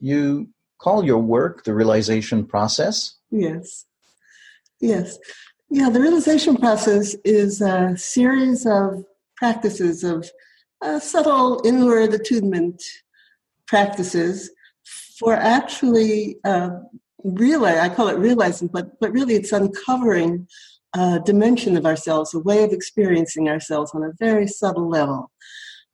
you call your work the realization process. Yes. Yes. Yeah, the realization process is a series of practices of uh, subtle inward attunement practices for actually uh, realize, I call it realizing, but, but really it's uncovering a dimension of ourselves, a way of experiencing ourselves on a very subtle level.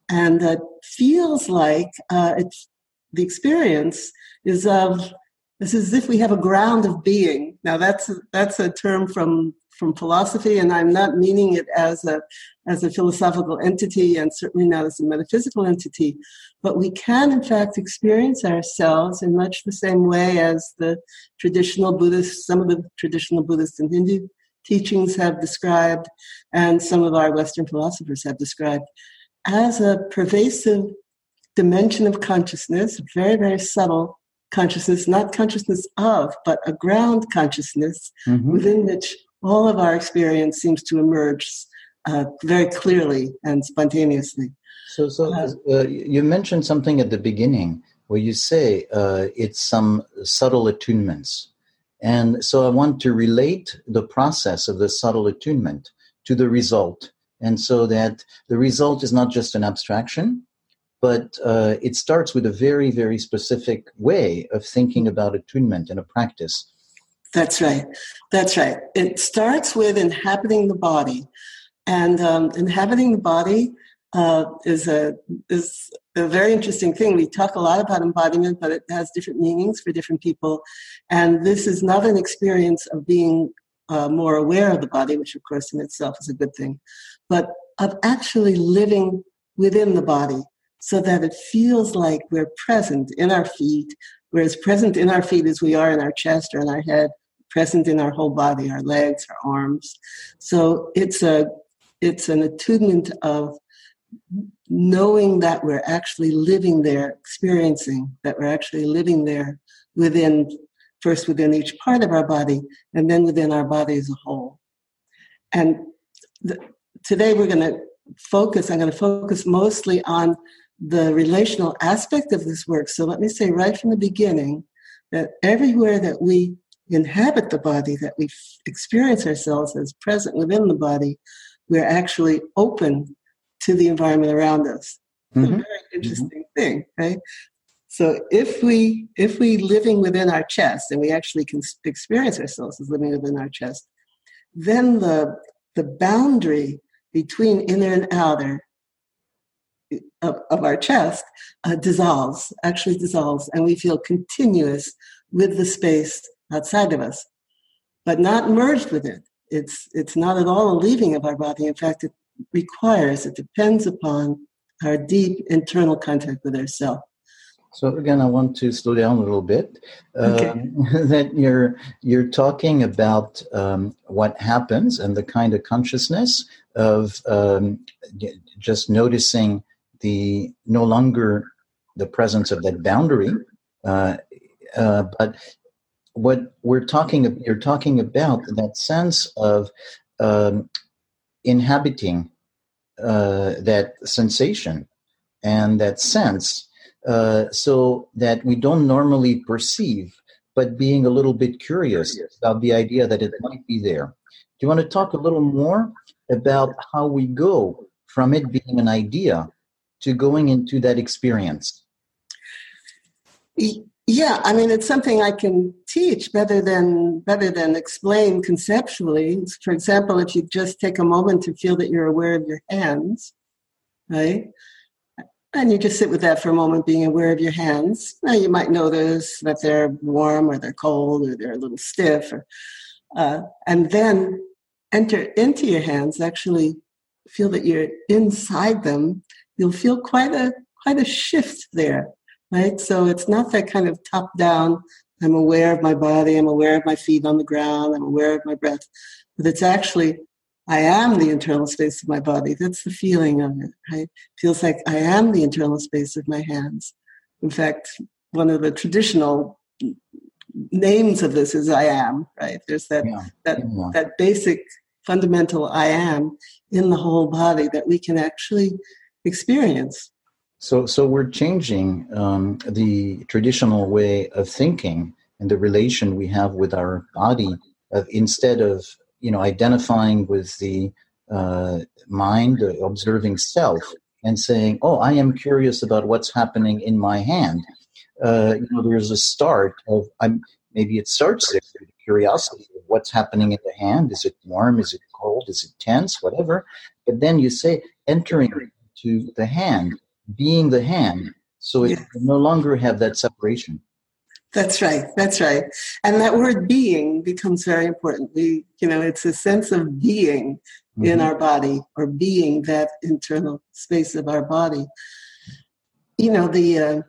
And it feels like uh, it's, the experience is of it's as if we have a ground of being. Now that's that's a term from from philosophy, and I'm not meaning it as a as a philosophical entity, and certainly not as a metaphysical entity. But we can, in fact, experience ourselves in much the same way as the traditional Buddhists, some of the traditional Buddhist and Hindu teachings have described, and some of our Western philosophers have described, as a pervasive dimension of consciousness, very, very subtle consciousness, not consciousness of, but a ground consciousness mm-hmm. within which all of our experience seems to emerge uh, very clearly and spontaneously. So, so uh, uh, you mentioned something at the beginning where you say uh, it's some subtle attunements. And so I want to relate the process of the subtle attunement to the result. And so that the result is not just an abstraction, but uh, it starts with a very, very specific way of thinking about attunement and a practice. That's right. That's right. It starts with inhabiting the body, and um, inhabiting the body uh, is a is a very interesting thing. We talk a lot about embodiment, but it has different meanings for different people. And this is not an experience of being uh, more aware of the body, which of course in itself is a good thing, but of actually living within the body so that it feels like we're present in our feet. We're as present in our feet as we are in our chest or in our head, present in our whole body, our legs, our arms. So it's a it's an attunement of knowing that we're actually living there, experiencing that we're actually living there within first within each part of our body and then within our body as a whole. And the, today we're going to focus, I'm going to focus mostly on the relational aspect of this work. So let me say right from the beginning that everywhere that we inhabit the body, that we experience ourselves as present within the body, we're actually open to the environment around us. Mm-hmm. a very interesting mm-hmm. thing, right? So if we if we living within our chest and we actually can experience ourselves as living within our chest, then the the boundary between inner and outer of, of our chest uh, dissolves, actually dissolves, and we feel continuous with the space outside of us, but not merged with it. It's, it's not at all a leaving of our body. In fact, it requires, it depends upon our deep internal contact with ourself. So again, I want to slow down a little bit. Okay. Um, that you're you're talking about um, what happens and the kind of consciousness of um, just noticing the no longer the presence of that boundary, uh, uh, but what we're talking you're talking about that sense of um, inhabiting uh, that sensation and that sense uh, so that we don't normally perceive but being a little bit curious about the idea that it might be there. Do you want to talk a little more about how we go from it being an idea to going into that experience? Yeah, I mean it's something I can teach better than better than explain conceptually. For example, if you just take a moment to feel that you're aware of your hands, right? And you just sit with that for a moment, being aware of your hands. Now you might notice that they're warm or they're cold or they're a little stiff, or, uh, and then enter into your hands. Actually, feel that you're inside them you'll feel quite a quite a shift there, right? So it's not that kind of top down. I'm aware of my body. I'm aware of my feet on the ground. I'm aware of my breath. But it's actually I am the internal space of my body. That's the feeling of it, right? Feels like I am the internal space of my hands. In fact, one of the traditional names of this is I am, right? There's that yeah. that yeah. that basic fundamental I am in the whole body that we can actually experience. So, so we're changing um, the traditional way of thinking and the relation we have with our body. Uh, instead of you know identifying with the uh, mind, uh, observing self, and saying, "Oh, I am curious about what's happening in my hand." Uh, you know, there's a start of I'm maybe it starts there, the curiosity of what's happening in the hand. Is it warm? Is it cold? Is it tense? Whatever. But then you say entering to the hand being the hand. So it no longer have that separation. That's right. That's right. And that word being becomes very important. We, you know, it's a sense of being mm-hmm. in our body or being that internal space of our body. You know, the, uh,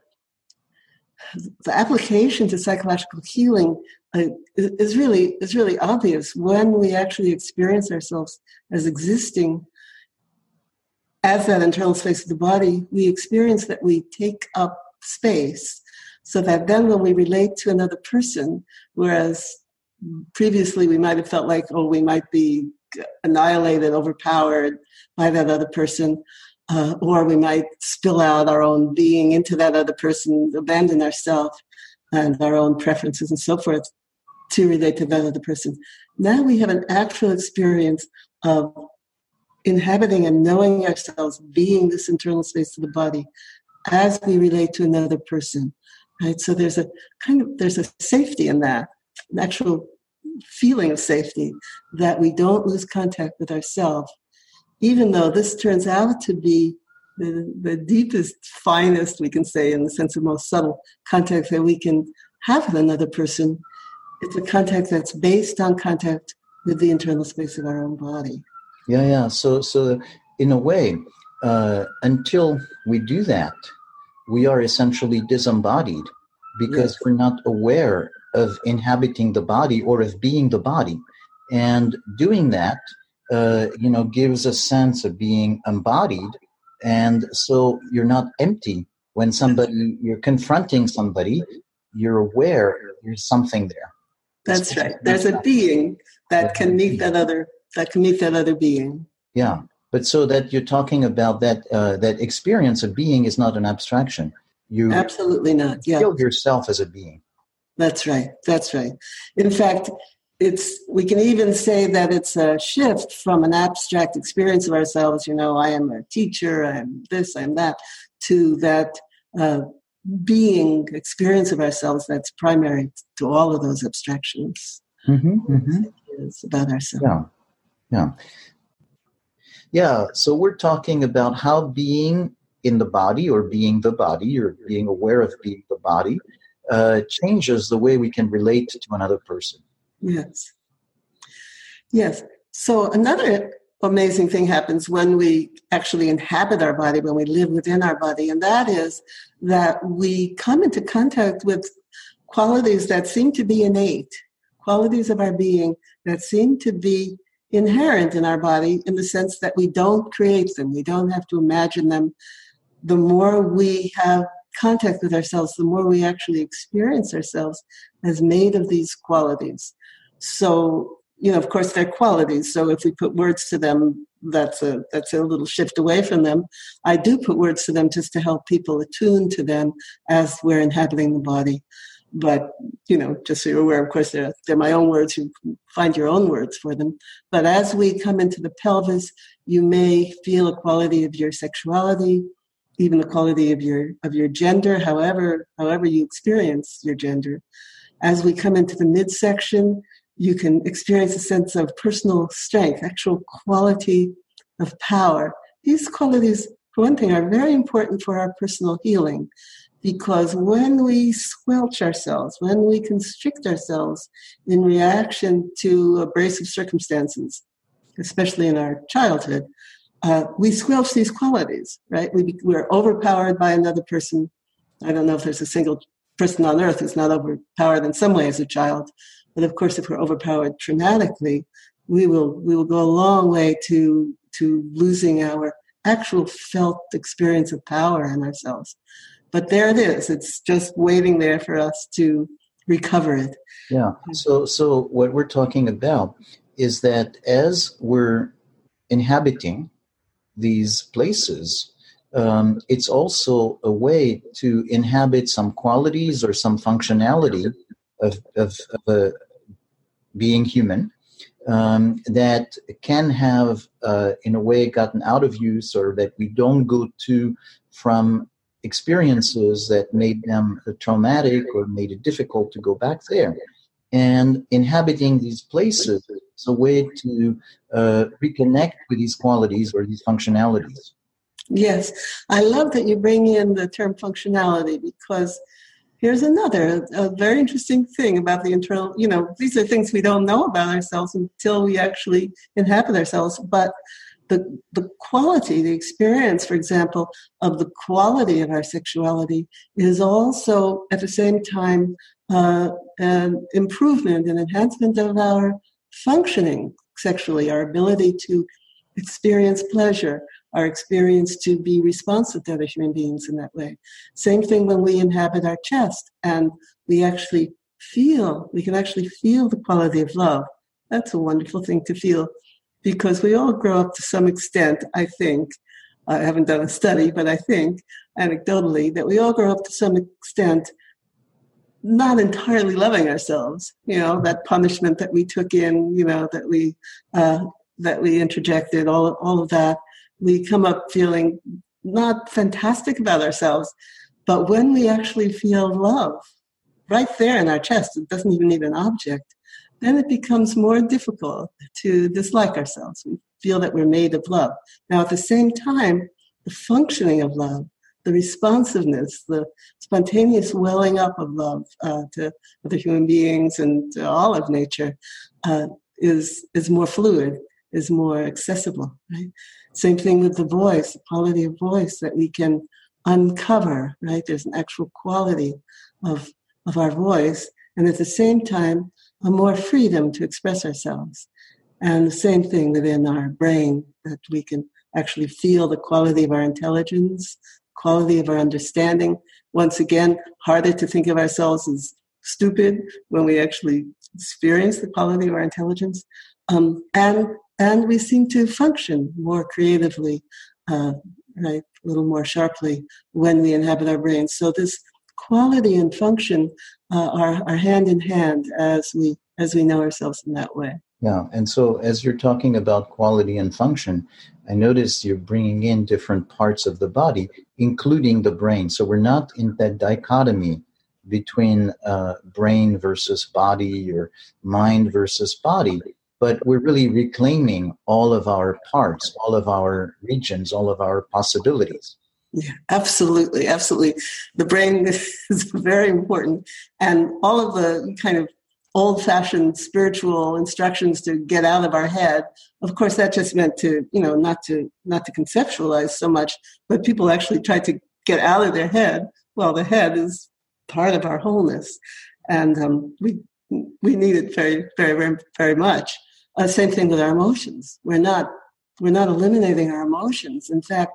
the application to psychological healing uh, is really is really obvious when we actually experience ourselves as existing as that internal space of the body, we experience that we take up space so that then when we relate to another person, whereas previously we might have felt like, oh, we might be annihilated, overpowered by that other person, uh, or we might spill out our own being into that other person, abandon ourselves and our own preferences and so forth to relate to that other person. Now we have an actual experience of inhabiting and knowing ourselves, being this internal space of the body as we relate to another person. Right? So there's a kind of there's a safety in that, an actual feeling of safety that we don't lose contact with ourselves, even though this turns out to be the, the deepest, finest, we can say, in the sense of most subtle contact that we can have with another person. It's a contact that's based on contact with the internal space of our own body. Yeah, yeah. So, so in a way, uh, until we do that, we are essentially disembodied because yes. we're not aware of inhabiting the body or of being the body. And doing that, uh, you know, gives a sense of being embodied. And so you're not empty when somebody, you're confronting somebody, you're aware there's something there. That's right. There's a being that can meet that other that can meet that other being. Yeah, but so that you're talking about that uh, that experience of being is not an abstraction. You absolutely not. Yeah, feel yourself as a being. That's right. That's right. In fact, it's we can even say that it's a shift from an abstract experience of ourselves. You know, I am a teacher. I'm this. I'm that. To that. Uh, being experience of ourselves that's primary to all of those abstractions mm-hmm, mm-hmm. about ourselves. Yeah. Yeah. Yeah. So we're talking about how being in the body or being the body or being aware of being the body uh, changes the way we can relate to another person. Yes. Yes. So another amazing thing happens when we actually inhabit our body, when we live within our body, and that is that we come into contact with qualities that seem to be innate, qualities of our being that seem to be inherent in our body in the sense that we don't create them, we don't have to imagine them. The more we have contact with ourselves, the more we actually experience ourselves as made of these qualities. So, you know, of course, they're qualities. So if we put words to them, that's a that's a little shift away from them. I do put words to them just to help people attune to them as we're inhabiting the body. But, you know, just so you're aware, of course, they're, they're my own words. You find your own words for them. But as we come into the pelvis, you may feel a quality of your sexuality, even the quality of your of your gender, however however you experience your gender. As we come into the midsection, you can experience a sense of personal strength, actual quality of power. These qualities, for one thing, are very important for our personal healing because when we squelch ourselves, when we constrict ourselves in reaction to abrasive circumstances, especially in our childhood, uh, we squelch these qualities, right? We, we're overpowered by another person. I don't know if there's a single person on earth who's not overpowered in some way as a child, but of course, if we're overpowered traumatically, we will we will go a long way to to losing our actual felt experience of power in ourselves. But there it is. It's just waiting there for us to recover it. Yeah. So so what we're talking about is that as we're inhabiting these places, um, it's also a way to inhabit some qualities or some functionality of, of, of a being human um, that can have, uh, in a way, gotten out of use or that we don't go to from experiences that made them traumatic or made it difficult to go back there. And inhabiting these places is a way to uh, reconnect with these qualities or these functionalities. Yes, I love that you bring in the term functionality because here's another a very interesting thing about the internal. You know, these are things we don't know about ourselves until we actually inhabit ourselves. But the the quality, the experience, for example, of the quality of our sexuality is also at the same time uh, an improvement and enhancement of our functioning sexually, our ability to experience pleasure, our experience to be responsive to other human beings in that way. Same thing when we inhabit our chest and we actually feel, we can actually feel the quality of love. That's a wonderful thing to feel because we all grow up to some extent, I think. I haven't done a study, but I think anecdotally that we all grow up to some extent not entirely loving ourselves. You know, that punishment that we took in, you know, that we uh, that we introjected, all all of that we come up feeling not fantastic about ourselves, but when we actually feel love right there in our chest, it doesn't even need an object, then it becomes more difficult to dislike ourselves. We feel that we're made of love. Now, at the same time, the functioning of love, the responsiveness, the spontaneous welling up of love uh, to other human beings and to all of nature uh, is, is more fluid, is more accessible. Right? Same thing with the voice, the quality of voice that we can uncover, right? There's an actual quality of, of our voice, and at the same time, a more freedom to express ourselves. And the same thing within our brain, that we can actually feel the quality of our intelligence, quality of our understanding. Once again, harder to think of ourselves as stupid when we actually experience the quality of our intelligence. Um, and and we seem to function more creatively, uh, right, a little more sharply when we inhabit our brains. So this quality and function uh, are, are hand in hand as we as we know ourselves in that way. Yeah, and so as you're talking about quality and function, I notice you're bringing in different parts of the body, including the brain. So we're not in that dichotomy between uh, brain versus body or mind versus body but we're really reclaiming all of our parts, all of our regions, all of our possibilities. Yeah, absolutely, absolutely. The brain is very important, and all of the kind of old-fashioned spiritual instructions to get out of our head. Of course, that just meant to you know not to not to conceptualize so much, but people actually tried to get out of their head. Well, the head is part of our wholeness, and um, we we need it very, very, very, very much. Uh, same thing with our emotions. We're not we're not eliminating our emotions. In fact,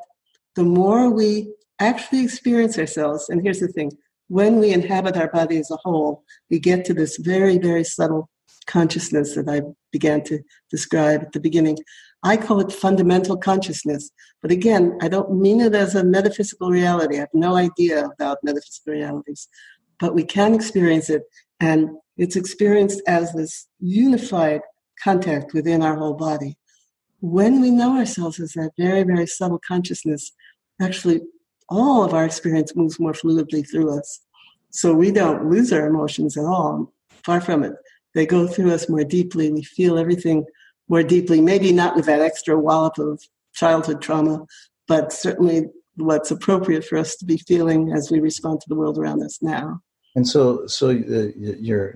the more we actually experience ourselves, and here's the thing: when we inhabit our body as a whole, we get to this very, very subtle consciousness that I began to describe at the beginning. I call it fundamental consciousness. But again, I don't mean it as a metaphysical reality. I have no idea about metaphysical realities. But we can experience it, and it's experienced as this unified contact within our whole body. When we know ourselves as that very, very subtle consciousness, actually all of our experience moves more fluidly through us. So we don't lose our emotions at all. Far from it. They go through us more deeply. We feel everything more deeply, maybe not with that extra wallop of childhood trauma, but certainly what's appropriate for us to be feeling as we respond to the world around us now. And so, so uh, you're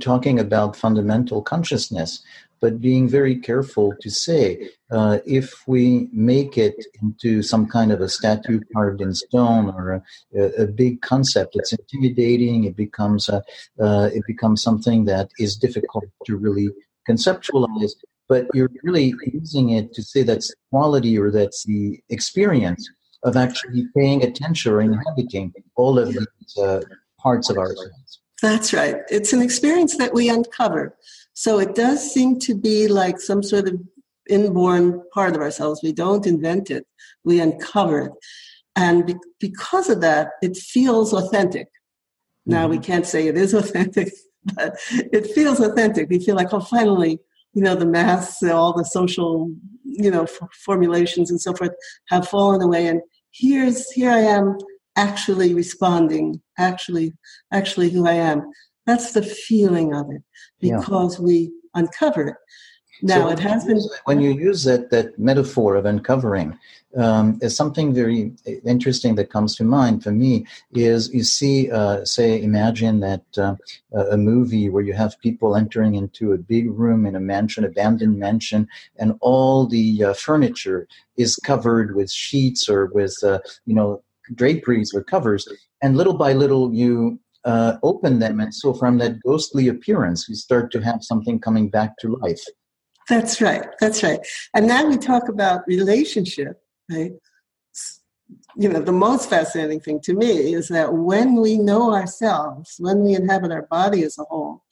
talking about fundamental consciousness, but being very careful to say uh, if we make it into some kind of a statue carved in stone or a, a big concept, it's intimidating. It becomes a, uh, it becomes something that is difficult to really conceptualize. But you're really using it to say that's the quality or that's the experience of actually paying attention or inhabiting all of these uh, parts of ourselves. That's right. It's an experience that we uncover. So it does seem to be like some sort of inborn part of ourselves. We don't invent it, we uncover it. And be- because of that, it feels authentic. Now, mm-hmm. we can't say it is authentic, but it feels authentic. We feel like, oh, finally, you know, the masks, all the social, you know, f- formulations and so forth have fallen away. And here's, here I am actually responding, actually, actually who I am. That's the feeling of it because yeah. we uncover it. Now, so it has been. When you use that, that metaphor of uncovering, um, is something very interesting that comes to mind for me is you see, uh, say, imagine that uh, a movie where you have people entering into a big room in a mansion, abandoned mansion, and all the uh, furniture is covered with sheets or with, uh, you know, draperies or covers, and little by little you uh, open them, and so from that ghostly appearance, you start to have something coming back to life. That's right. That's right. And now we talk about relationship, right? You know, the most fascinating thing to me is that when we know ourselves, when we inhabit our body as a whole,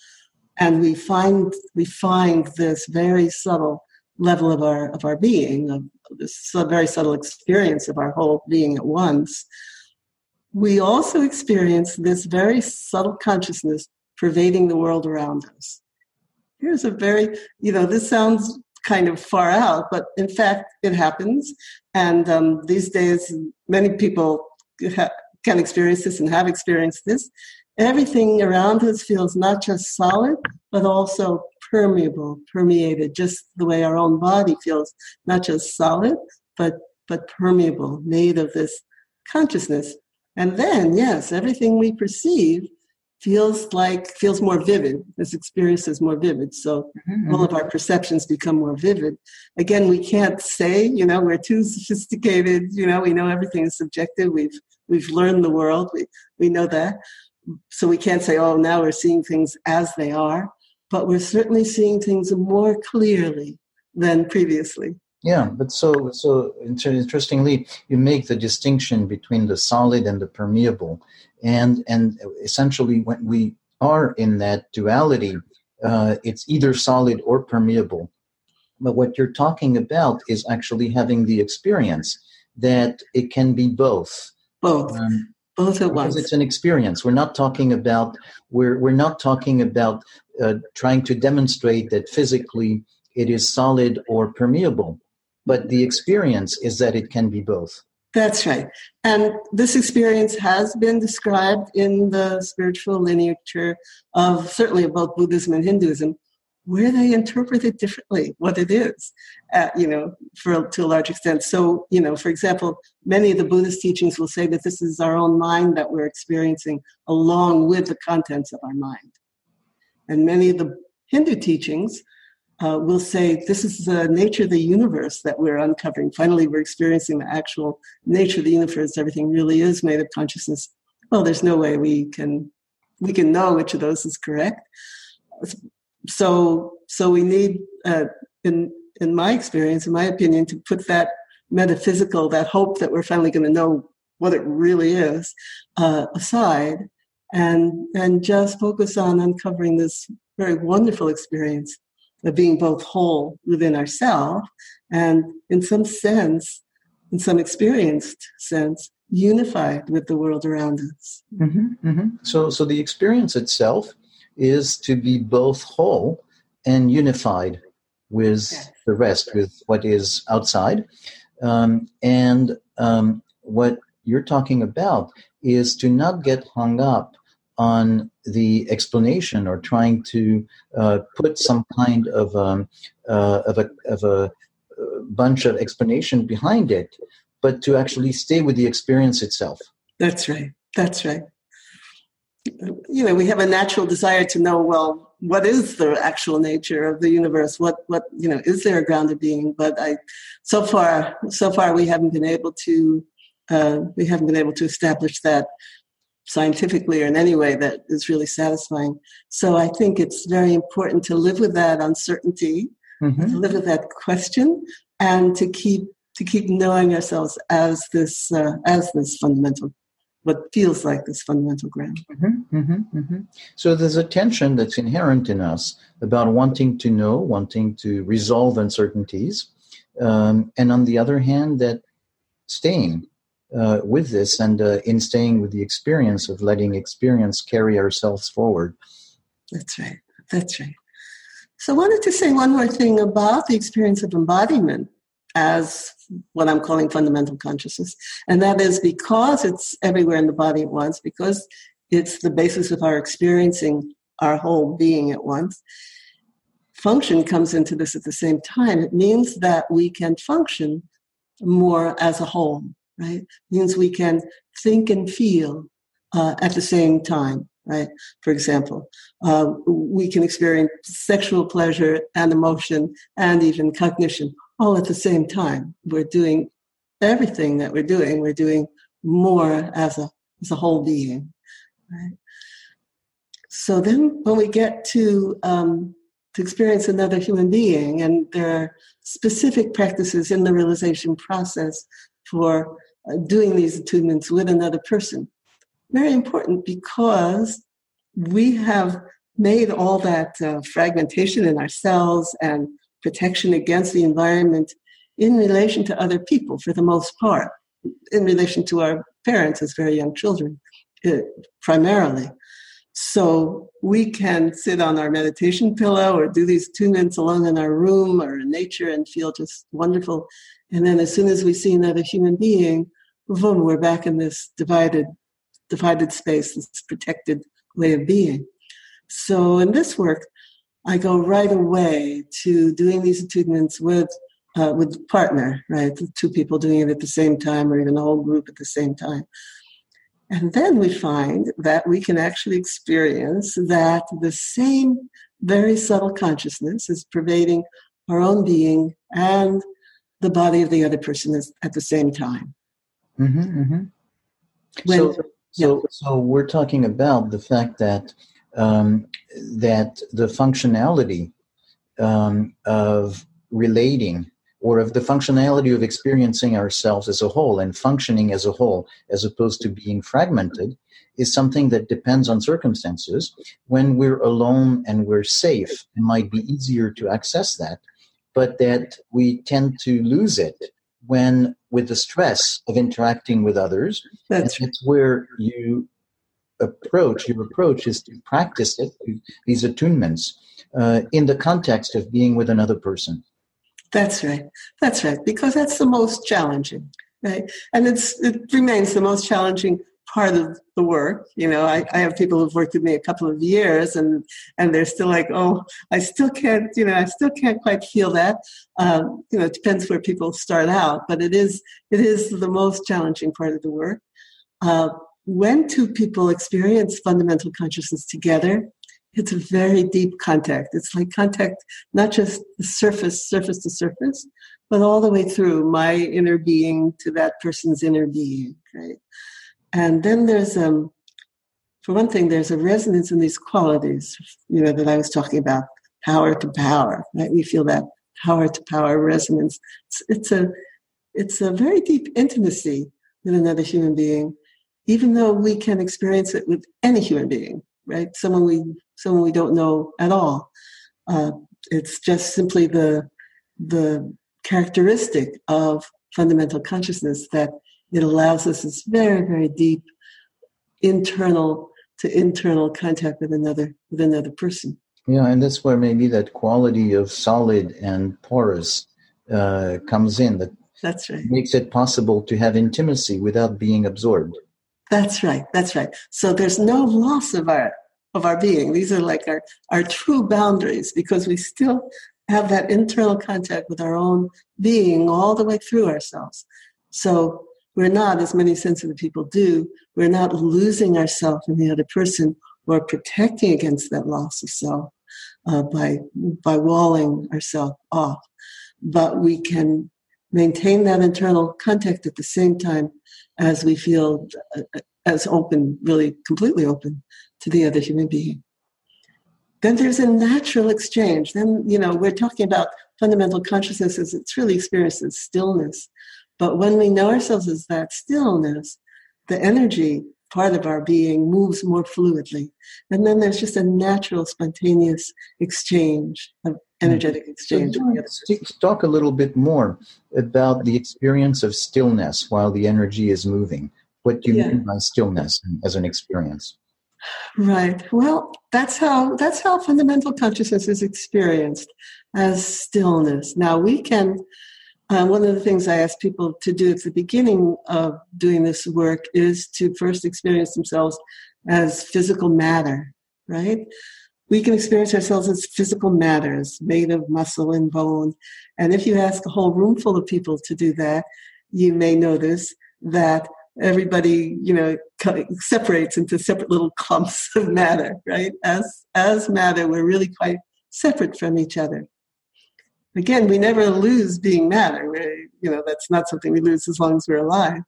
and we find we find this very subtle level of our of our being, of this very subtle experience of our whole being at once, we also experience this very subtle consciousness pervading the world around us. Here's a very, you know, this sounds kind of far out, but in fact, it happens. And um, these days, many people ha- can experience this and have experienced this. Everything around us feels not just solid, but also permeable, permeated, just the way our own body feels not just solid, but but permeable, made of this consciousness. And then, yes, everything we perceive feels like feels more vivid. This experience is more vivid. So mm-hmm. all of our perceptions become more vivid. Again, we can't say, you know, we're too sophisticated, you know, we know everything is subjective. We've we've learned the world. We we know that. So we can't say, oh, now we're seeing things as they are but we're certainly seeing things more clearly than previously. Yeah, but so so interestingly, you make the distinction between the solid and the permeable, and and essentially when we are in that duality, uh, it's either solid or permeable. But what you're talking about is actually having the experience that it can be both. Both. Um, both at once. It's an experience. We're not talking about we're we're not talking about uh, trying to demonstrate that physically it is solid or permeable, but the experience is that it can be both. That's right. And this experience has been described in the spiritual literature of certainly both Buddhism and Hinduism, where they interpret it differently, what it is, uh, you know, for to a large extent. So, you know, for example, many of the Buddhist teachings will say that this is our own mind that we're experiencing along with the contents of our mind. And many of the Hindu teachings uh, will say this is the nature of the universe that we're uncovering. Finally, we're experiencing the actual nature of the universe. Everything really is made of consciousness. Well, there's no way we can we can know which of those is correct. So, so we need, uh, in in my experience, in my opinion, to put that metaphysical, that hope that we're finally going to know what it really is, uh, aside and and just focus on uncovering this very wonderful experience of being both whole within ourselves and in some sense in some experienced sense unified with the world around us mm-hmm, mm-hmm. so so the experience itself is to be both whole and unified with yes. the rest with what is outside um, and um, what you're talking about is to not get hung up on the explanation or trying to uh, put some kind of um, uh, of a of a uh, bunch of explanation behind it, but to actually stay with the experience itself. That's right. That's right. You know, we have a natural desire to know. Well, what is the actual nature of the universe? What what you know is there a ground of being? But I, so far, so far we haven't been able to. Uh, we haven't been able to establish that scientifically or in any way that is really satisfying. So I think it's very important to live with that uncertainty, mm-hmm. to live with that question, and to keep to keep knowing ourselves as this uh, as this fundamental what feels like this fundamental ground. Mm-hmm, mm-hmm, mm-hmm. So there's a tension that's inherent in us about wanting to know, wanting to resolve uncertainties, um, and on the other hand, that staying uh, with this and uh, in staying with the experience of letting experience carry ourselves forward. That's right. That's right. So I wanted to say one more thing about the experience of embodiment as what I'm calling fundamental consciousness. And that is because it's everywhere in the body at once, because it's the basis of our experiencing our whole being at once. Function comes into this at the same time. It means that we can function more as a whole, right? Means we can think and feel uh, at the same time, right? For example, uh, we can experience sexual pleasure and emotion and even cognition all at the same time. We're doing everything that we're doing, we're doing more as a, as a whole being, right? So then when we get to, um, to experience another human being, and there are specific practices in the realization process for uh, doing these attunements with another person. Very important because we have made all that uh, fragmentation in ourselves and protection against the environment in relation to other people for the most part, in relation to our parents as very young children, uh, primarily. So we can sit on our meditation pillow or do these minutes alone in our room or in nature and feel just wonderful. And then as soon as we see another human being, boom, we're back in this divided, divided space, this protected way of being. So in this work, I go right away to doing these attunements with uh, with partner, right? Two people doing it at the same time, or even a whole group at the same time. And then we find that we can actually experience that the same very subtle consciousness is pervading our own being and the body of the other person is at the same time. Mm-hmm, mm-hmm. When, so, so, yeah. so we're talking about the fact that um, that the functionality um, of relating or of the functionality of experiencing ourselves as a whole and functioning as a whole as opposed to being fragmented is something that depends on circumstances when we're alone and we're safe it might be easier to access that but that we tend to lose it when with the stress of interacting with others that's, that's where you approach, your approach is to practice it, these attunements, uh, in the context of being with another person. That's right. That's right. Because that's the most challenging, right? And it's it remains the most challenging part of the work. You know, I, I have people who've worked with me a couple of years, and and they're still like, oh, I still can't. You know, I still can't quite feel that. Um, you know, it depends where people start out, but it is it is the most challenging part of the work. Uh, when two people experience fundamental consciousness together, it's a very deep contact. It's like contact, not just the surface, surface to surface, but all the way through my inner being to that person's inner being, right? And then there's, um, for one thing, there's a resonance in these qualities, you know, that I was talking about, power to power, right? We feel that power to power resonance. It's, it's a, it's a very deep intimacy with another human being even though we can experience it with any human being, right? Someone we someone we don't know at all. Uh, it's just simply the the characteristic of fundamental consciousness that it allows us this very very deep internal to internal contact with another with another person. Yeah, and that's where maybe that quality of solid and porous uh, comes in. That that's right. Makes it possible to have intimacy without being absorbed. That's right. That's right. So there's no loss of our of our being. These are like our, our true boundaries because we still have that internal contact with our own being all the way through ourselves. So we're not, as many sensitive people do, we're not losing ourselves in the other person or protecting against that loss of self uh, by by walling ourselves off. But we can maintain that internal contact at the same time as we feel uh, as open, really completely open to the other human being. Then there's a natural exchange. Then, you know, we're talking about fundamental consciousness as it's really experienced stillness. But when we know ourselves as that stillness, the energy part of our being moves more fluidly. And then there's just a natural, spontaneous exchange of hmm. energetic exchange. So talk a little bit more about the experience of stillness while the energy is moving. What do you yeah. mean by stillness as an experience? Right. Well, that's how that's how fundamental consciousness is experienced as stillness. Now we can. Uh, one of the things I ask people to do at the beginning of doing this work is to first experience themselves as physical matter. Right. We can experience ourselves as physical matters made of muscle and bone. And if you ask a whole room full of people to do that, you may notice that everybody you know separates into separate little clumps of matter right as as matter we're really quite separate from each other again we never lose being matter we you know that's not something we lose as long as we're alive.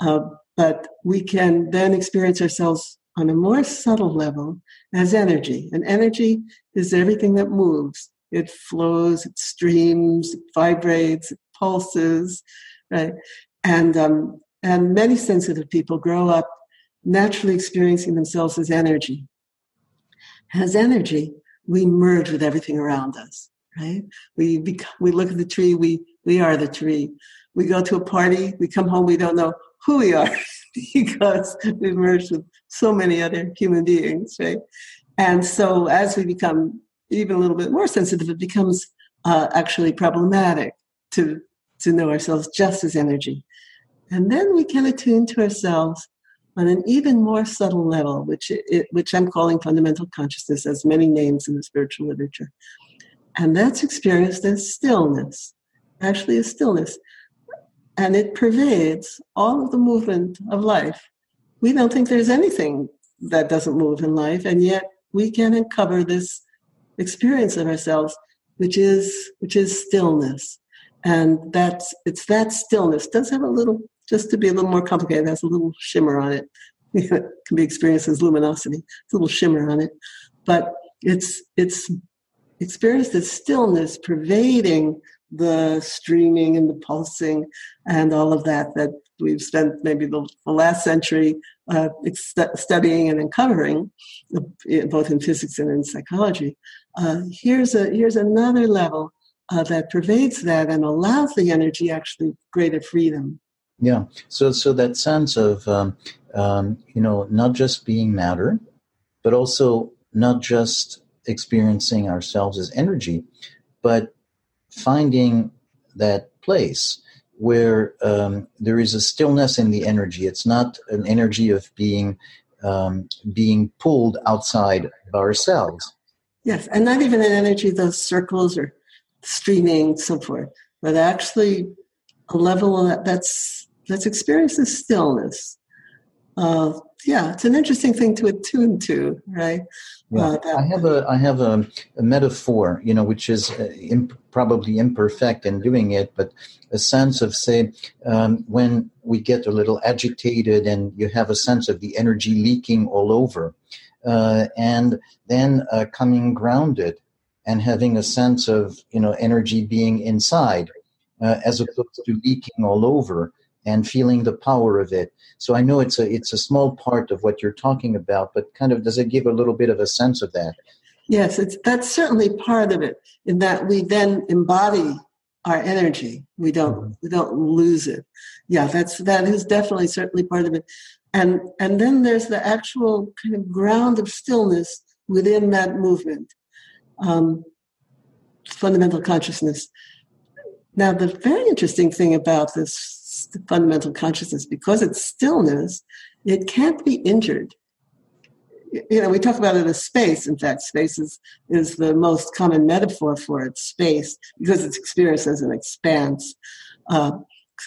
Uh, but we can then experience ourselves on a more subtle level as energy and energy is everything that moves. It flows it streams it vibrates it pulses right? And um, and many sensitive people grow up naturally experiencing themselves as energy. As energy, we merge with everything around us, right? We become, we look at the tree, we we are the tree. We go to a party, we come home, we don't know who we are because we've merged with so many other human beings, right? And so as we become even a little bit more sensitive, it becomes uh, actually problematic to to know ourselves just as energy. And then we can attune to ourselves on an even more subtle level, which, it, which I'm calling fundamental consciousness, as many names in the spiritual literature. And that's experienced as stillness, actually, a stillness. And it pervades all of the movement of life. We don't think there's anything that doesn't move in life, and yet we can uncover this experience of ourselves, which is which is stillness. And that's it's that stillness does have a little just to be a little more complicated, it has a little shimmer on it. it can be experienced as luminosity. It's a little shimmer on it, but it's it's experienced as stillness pervading the streaming and the pulsing and all of that that we've spent maybe the, the last century uh, studying and uncovering, uh, both in physics and in psychology. Uh, here's a here's another level uh, that pervades that and allows the energy actually greater freedom. Yeah. So so that sense of um, um, you know not just being matter, but also not just experiencing ourselves as energy, but finding that place where um, there is a stillness in the energy. It's not an energy of being um, being pulled outside of ourselves. Yes, and not even an energy those circles or streaming, so forth, but actually a level that, that's Let's experience stillness. Uh, yeah, it's an interesting thing to attune to, right? Yeah. Uh, I have a I have a, a, metaphor, you know, which is uh, imp- probably imperfect in doing it, but a sense of say um, when we get a little agitated and you have a sense of the energy leaking all over, uh, and then uh, coming grounded and having a sense of you know energy being inside uh, as opposed to leaking all over and feeling the power of it. So I know it's a it's a small part of what you're talking about, but kind of does it give a little bit of a sense of that? Yes, it's that's certainly part of it. In that we then embody our energy. We don't mm-hmm. we don't lose it. Yeah, that's that is definitely certainly part of it. And and then there's the actual kind of ground of stillness within that movement. Um, fundamental consciousness. Now, the very interesting thing about this fundamental consciousness, because it's stillness, it can't be injured. You know, we talk about it as space. In fact, space is, is the most common metaphor for it, space, because it's experienced as an expanse, uh,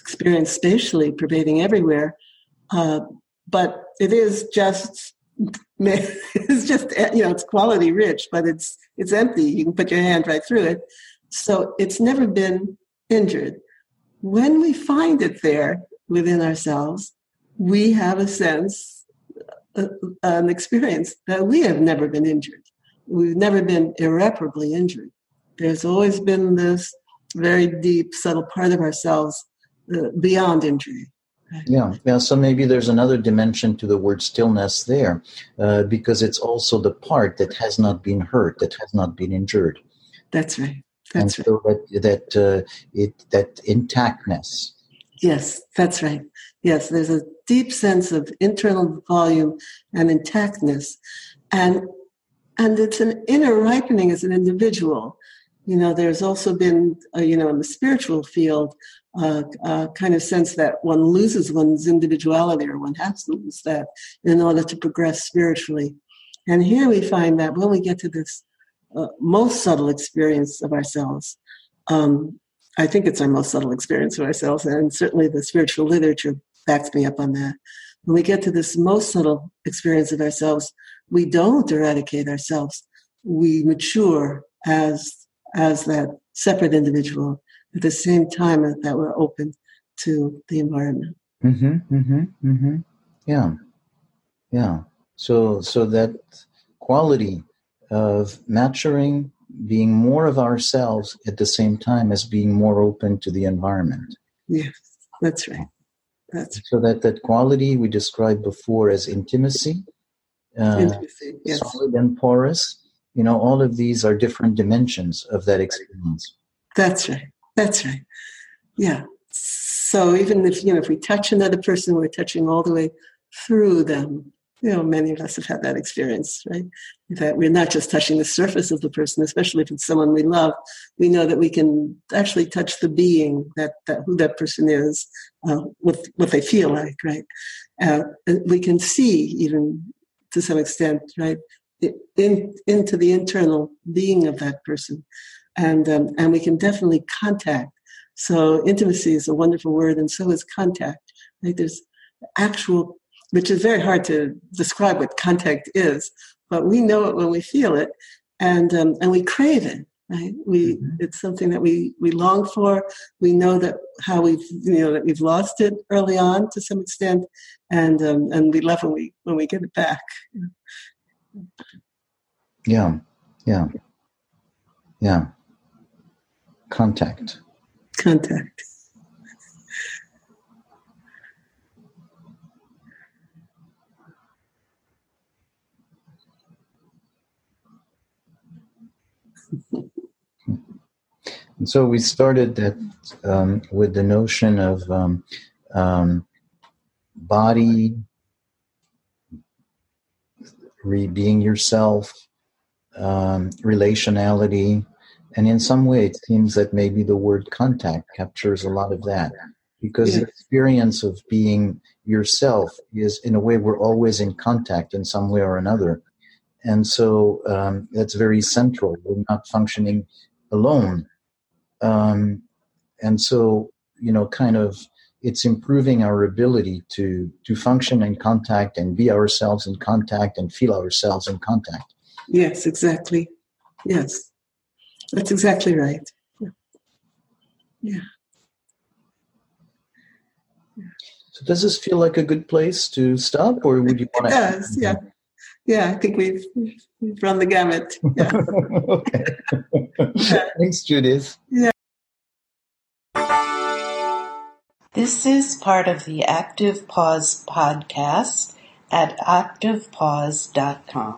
experienced spatially, pervading everywhere. Uh, but it is just it's just you know it's quality rich but it's it's empty you can put your hand right through it so it's never been injured when we find it there within ourselves, we have a sense, uh, an experience that we have never been injured. We've never been irreparably injured. There's always been this very deep, subtle part of ourselves uh, beyond injury. Yeah, yeah. So maybe there's another dimension to the word stillness there, uh, because it's also the part that has not been hurt, that has not been injured. That's right. That's and so right. that that uh, it that intactness. Yes, that's right. Yes, there's a deep sense of internal volume and intactness, and and it's an inner ripening as an individual. You know, there's also been, uh, you know, in the spiritual field, uh, uh, kind of sense that one loses one's individuality or one has to lose that in order to progress spiritually. And here we find that when we get to this uh, most subtle experience of ourselves, um, I think it's our most subtle experience of ourselves, and certainly the spiritual literature backs me up on that. When we get to this most subtle experience of ourselves, we don't eradicate ourselves. We mature as as that separate individual at the same time that we're open to the environment. Mm-hmm, mm-hmm, mm-hmm. Yeah, yeah. So, so that quality of maturing, being more of ourselves at the same time as being more open to the environment. Yeah, that's right. That's so that that quality we described before as intimacy, uh, intimacy yes. solid and porous. You know, all of these are different dimensions of that experience. That's right. That's right. Yeah. So even if you know if we touch another person, we're touching all the way through them. You know, many of us have had that experience, right? That we're not just touching the surface of the person, especially if it's someone we love. We know that we can actually touch the being that, that who that person is, uh, what what they feel like, right? Uh, we can see even to some extent, right, in, into the internal being of that person and um, and we can definitely contact. So intimacy is a wonderful word, and so is contact. Right? There's actual, which is very hard to describe what contact is, but we know it when we feel it, and um, and we crave it. Right? We mm-hmm. it's something that we we long for. We know that how we've you know that we've lost it early on to some extent, and um, and we love when we when we get it back. Yeah, yeah, yeah contact. Contact. And so we started that um, with the notion of um, um, body, re- being yourself, um, relationality, and in some way, it seems that maybe the word contact captures a lot of that because the experience of being yourself is, in a way, we're always in contact in some way or another. And so um, that's very central. We're not functioning alone. Um, and so, you know, kind of it's improving our ability to to function in contact and be ourselves in contact and feel ourselves in contact. Yes, exactly. Yes. That's exactly right. Yeah. yeah. So does this feel like a good place to stop, or would you want to? Yes, yeah. Yeah, I think we've, we've run the gamut. Yeah. okay. Thanks, Judith. Yeah. This is part of the Active Pause podcast at activepause.com.